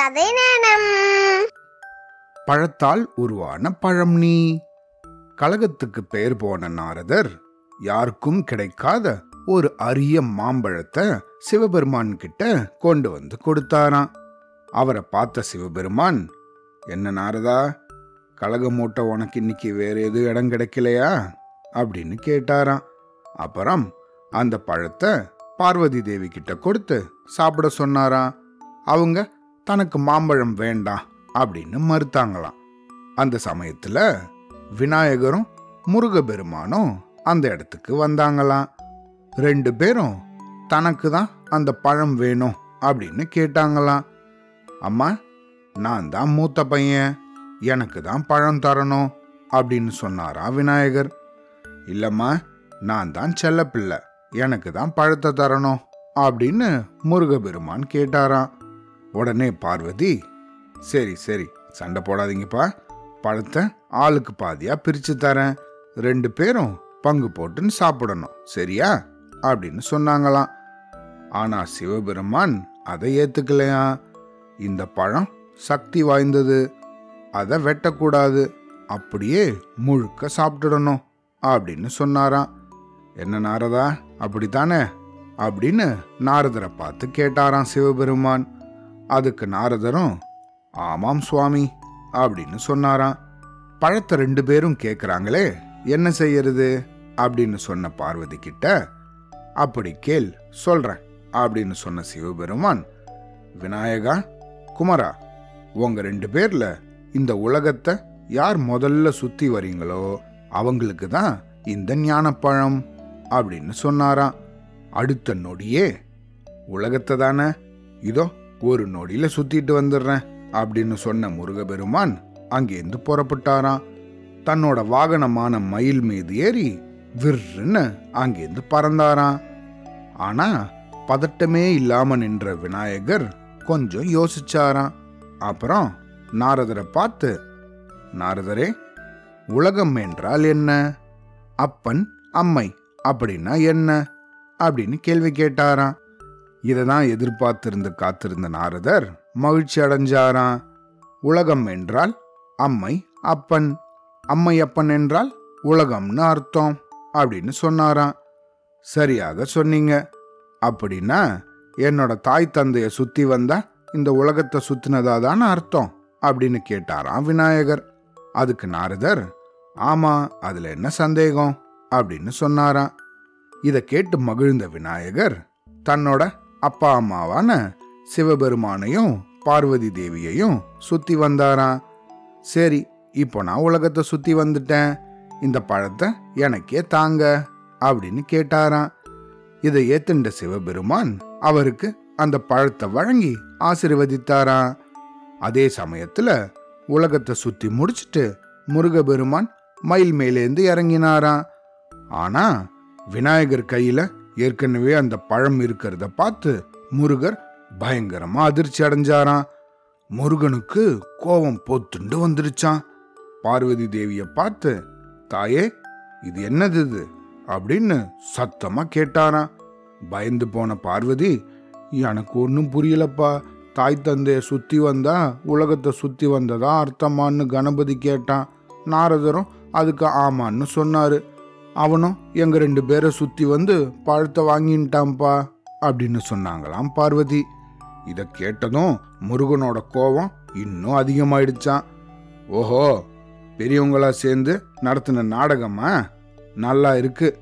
கதை நேரம். பழத்தால் உருவான பழம் நீ. கழகத்துக்கு பெயர் போன நாரதர் யாருக்கும் கிடைக்காத ஒரு அரிய மாம்பழத்தை சிவபெருமான் கிட்ட கொண்டு வந்து கொடுத்தாராம். அவரை பார்த்த சிவபெருமான் என்ன நாரதா கழக மூட்டை உனக்கு இன்னைக்கு வேற எதுவும் இடம் கிடைக்கலையா? அப்படின்னு கேட்டாராம். அப்புறம் அந்த பழத்தை பார்வதி தேவி கிட்ட கொடுத்து சாப்பிட சொன்னாராம். அவங்க தனக்கு மாம்பழம் வேண்டாம் அப்படின்னு மறுத்தாங்களாம். அந்த சமயத்துல விநாயகரும் முருகபெருமானும் அந்த இடத்துக்கு வந்தாங்களாம். ரெண்டு பேரும் தனக்கு தான் அந்த பழம் வேணும் அப்படின்னு கேட்டாங்களாம். அம்மா நான் தான் மூத்த பையன் எனக்கு தான் பழம் தரணும் அப்படின்னு சொன்னாரா விநாயகர். இல்லம்மா நான் தான் செல்லப்பிள்ளை எனக்கு தான் பழத்தை தரணும் அப்படின்னு முருகபெருமான் கேட்டாராம். உடனே பார்வதி சரி சரி சண்டை போடாதீங்கப்பா. பழத்தை ஆளுக்கு பாதியா பிரிச்சு தரேன். ரெண்டு பேரும் பங்கு போட்டுன்னு சாப்பிடணும். சரியா? அப்படின்னு சொன்னாங்களாம். ஆனா சிவபெருமான் அதை ஏத்துக்கலையா? இந்த பழம் சக்தி வாய்ந்தது. அதை வெட்டக்கூடாது. அப்படியே முழுக்க சாப்பிட்டுடணும் அப்படின்னு சொன்னாராம். என்ன நாரதா அப்படித்தானே? அப்படின்னு நாரதரை பார்த்து கேட்டாராம் சிவபெருமான். அதுக்கு நாரதரும் ஆமாம் சுவாமி அப்படின்னு சொன்னாராம். பழத்தை ரெண்டு பேரும் கேட்குறாங்களே என்ன செய்யறது? அப்படின்னு சொன்ன பார்வதி கிட்ட அப்படி கேள் சொல்றேன் அப்படின்னு சொன்ன சிவபெருமான் விநாயகா குமரா உங்க ரெண்டு பேர்ல இந்த உலகத்தை யார் முதல்ல சுத்தி வரீங்களோ அவங்களுக்கு தான் இந்த ஞானப்பழம் அப்படின்னு சொன்னாராம். அடுத்த நொடியே உலகத்தை தானே இதோ ஒரு நொடியில சுத்திட்டு வந்துடுறேன் அப்படின்னு சொன்ன முருகபெருமான் அங்கேருந்து புறப்பட்டாராம். தன்னோட வாகனமான மயில் மீது ஏறி விற்றுன்னு அங்கேருந்து பறந்தாராம். ஆனா பதட்டமே இல்லாம நின்ற விநாயகர் கொஞ்சம் யோசிச்சாராம். அப்புறம் நாரதரை பார்த்து நாரதரே உலகம் என்றால் என்ன? அப்பன் அம்மை அப்படின்னா என்ன? அப்படின்னு கேள்வி கேட்டாராம். இதை தான் எதிர்பார்த்திருந்து காத்திருந்த நாரதர் மகிழ்ச்சி அடைஞ்சாராம் உலகம் என்றால் அம்மை அப்பன். அம்மை அப்பன் என்றால் உலகம்னு அர்த்தம் அப்படின்னு சொன்னாராம். சரியாக சொன்னீங்க. அப்படின்னா என்னோட தாய் தந்தைய சுத்தி வந்தா இந்த உலகத்தை சுத்தினதா தானே அர்த்தம் அப்படின்னு கேட்டாராம் விநாயகர். அதுக்கு நாரதர் ஆமா அதுல என்ன சந்தேகம்? அப்படின்னு சொன்னாராம். இதை கேட்டு மகிழ்ந்த விநாயகர் தன்னோட அப்பா அம்மாவான சிவபெருமானையும் பார்வதி தேவியையும் சுத்தி வந்தாராம் சரி இப்போ நான் உலகத்தை சுத்தி வந்துட்டேன். இந்த பழத்தை எனக்கே தாங்க அப்படின்னு கேட்டாராம். இதை ஏத்துண்ட சிவபெருமான் அவருக்கு அந்த பழத்தை வழங்கி ஆசிர்வதித்தாராம். அதே சமயத்துல உலகத்தை சுத்தி முடிச்சிட்டு முருகபெருமான் மயில் மேலேந்து இறங்கினாராம். ஆனா விநாயகர் கையில ஏற்கனவே அந்த பழம் இருக்கிறத பார்த்து முருகர் பயங்கரமா அதிர்ச்சி அடைஞ்சாராம். முருகனுக்கு கோபம் போத்துண்டு வந்துருச்சான் பார்வதி தேவிய பார்த்து தாயே இது என்னது இது? அப்படின்னு சத்தமா கேட்டாராம். பயந்து போன பார்வதி எனக்கு ஒன்றும் புரியலப்பா. தாய் தந்தைய சுத்தி வந்தா உலகத்தை சுத்தி வந்ததா அர்த்தமான்னு கணபதி கேட்டான். நாரதரும் அதுக்கு ஆமான்னு சொன்னாரு. அவனும் எங்க ரெண்டு பேரை சுத்தி வந்து பழத்தை வாங்கின்ட்டான்ப்பா அப்படின்னு சொன்னாங்களாம் பார்வதி. இதை கேட்டதும் முருகனோட கோபம் இன்னும் அதிகமாயிடுச்சான் ஓஹோ பெரியவங்களா சேர்ந்து நடத்தின நாடகமா? நல்லா இருக்கு.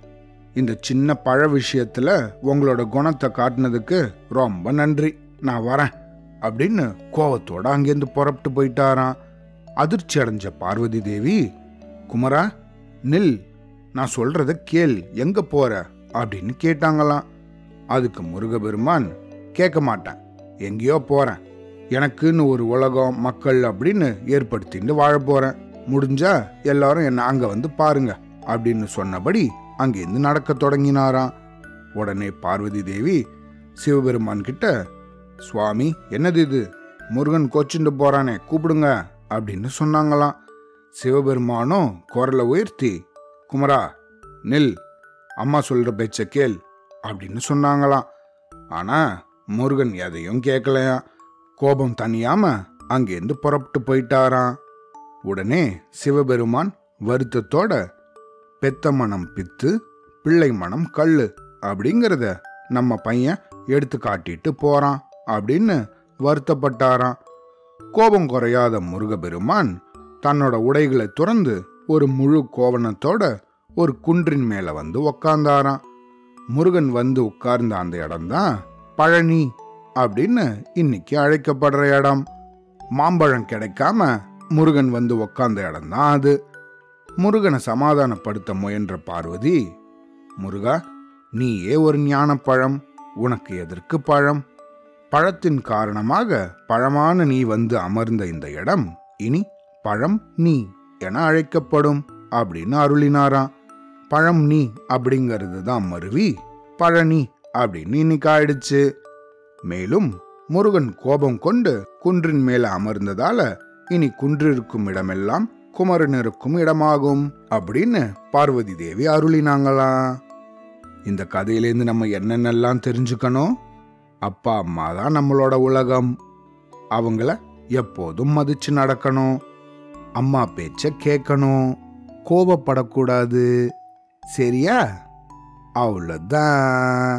இந்த சின்ன பழ விஷயத்துல உங்களோட குணத்தை காட்டினதுக்கு ரொம்ப நன்றி. நான் வரேன் அப்படின்னு கோவத்தோட அங்கேருந்து புறப்பட்டு போயிட்டாராம். அதிர்ச்சி அடைஞ்ச பார்வதி தேவி குமரா நில் நான் சொல்றத கேள் எங்க போற? அப்படின்னு கேட்டாங்களாம். அதுக்கு முருகபெருமான் கேட்க மாட்டேன். எங்கேயோ போறேன். எனக்குன்னு ஒரு உலகம் மக்கள் அப்படின்னு ஏற்படுத்திட்டு வாழ போறேன். முடிஞ்சா எல்லாரும் என்ன அங்க வந்து பாருங்க அப்படின்னு சொன்னபடி அங்கேருந்து நடக்க தொடங்கினாராம். உடனே பார்வதி தேவி சிவபெருமான் கிட்ட சுவாமி என்னது இது? முருகன் கோச்சுண்டு போறானே கூப்பிடுங்க அப்படின்னு சொன்னாங்களாம். சிவபெருமானும் குரலை உயர்த்தி குமரா நில். அம்மா சொல்ற பேச்ச கேள் அப்படின்னு சொன்னாங்களாம். ஆனா முருகன் எதையும் கேட்கலையா கோபம் தனியாம அங்கேருந்து புறப்பட்டு போயிட்டாராம். உடனே சிவபெருமான் வருத்தத்தோட பெத்த மனம் பித்து பிள்ளை மனம் கல்லு அப்படிங்கிறத நம்ம பையன் எடுத்து காட்டிட்டு போறான் அப்படின்னு வருத்தப்பட்டாராம். கோபம் குறையாத முருகபெருமான் தன்னோட உடைகளை துறந்து ஒரு முழு கோவணத்தோட ஒரு குன்றின் மேல வந்து உக்காந்தாராம். முருகன் வந்து உட்கார்ந்த அந்த இடம்தான் பழனி அப்படின்னு இன்னைக்கு அழைக்கப்படுற இடம். மாம்பழம் கிடைக்காம முருகன் வந்து உக்காந்த இடம்தான் அது. முருகனை சமாதானப்படுத்த முயன்ற பார்வதி முருகா நீயே ஒரு ஞானப்பழம் உனக்கு எதற்கு பழம்? பழத்தின் காரணமாக பழமான நீ வந்து அமர்ந்த இந்த இடம் இனி பழம் நீ. என அழைக்கப்படும் அப்படின்னு அருளினாராம் பழம் நீ அப்படிங்கிறது தான் மருவி பழனி அப்படின்னு இன்னைக்கு ஆயிடுச்சு. மேலும் முருகன் கோபம் கொண்டு குன்றின் மேல அமர்ந்ததால இனி குன்றிருக்கும் இடமெல்லாம் குமரன் இருக்கும் இடமாகும் அப்படின்னு பார்வதி தேவி அருளினாங்களா. இந்த கதையிலேருந்து நம்ம என்னென்னலாம் தெரிஞ்சுக்கணும்? அப்பா அம்மா தான் நம்மளோட உலகம். அவங்கள எப்போதும் மதிச்சு நடக்கணும். அம்மா பேச்ச கேட்கணும் கோபப்படக்கூடாது சரியா? அவ்வளோதான்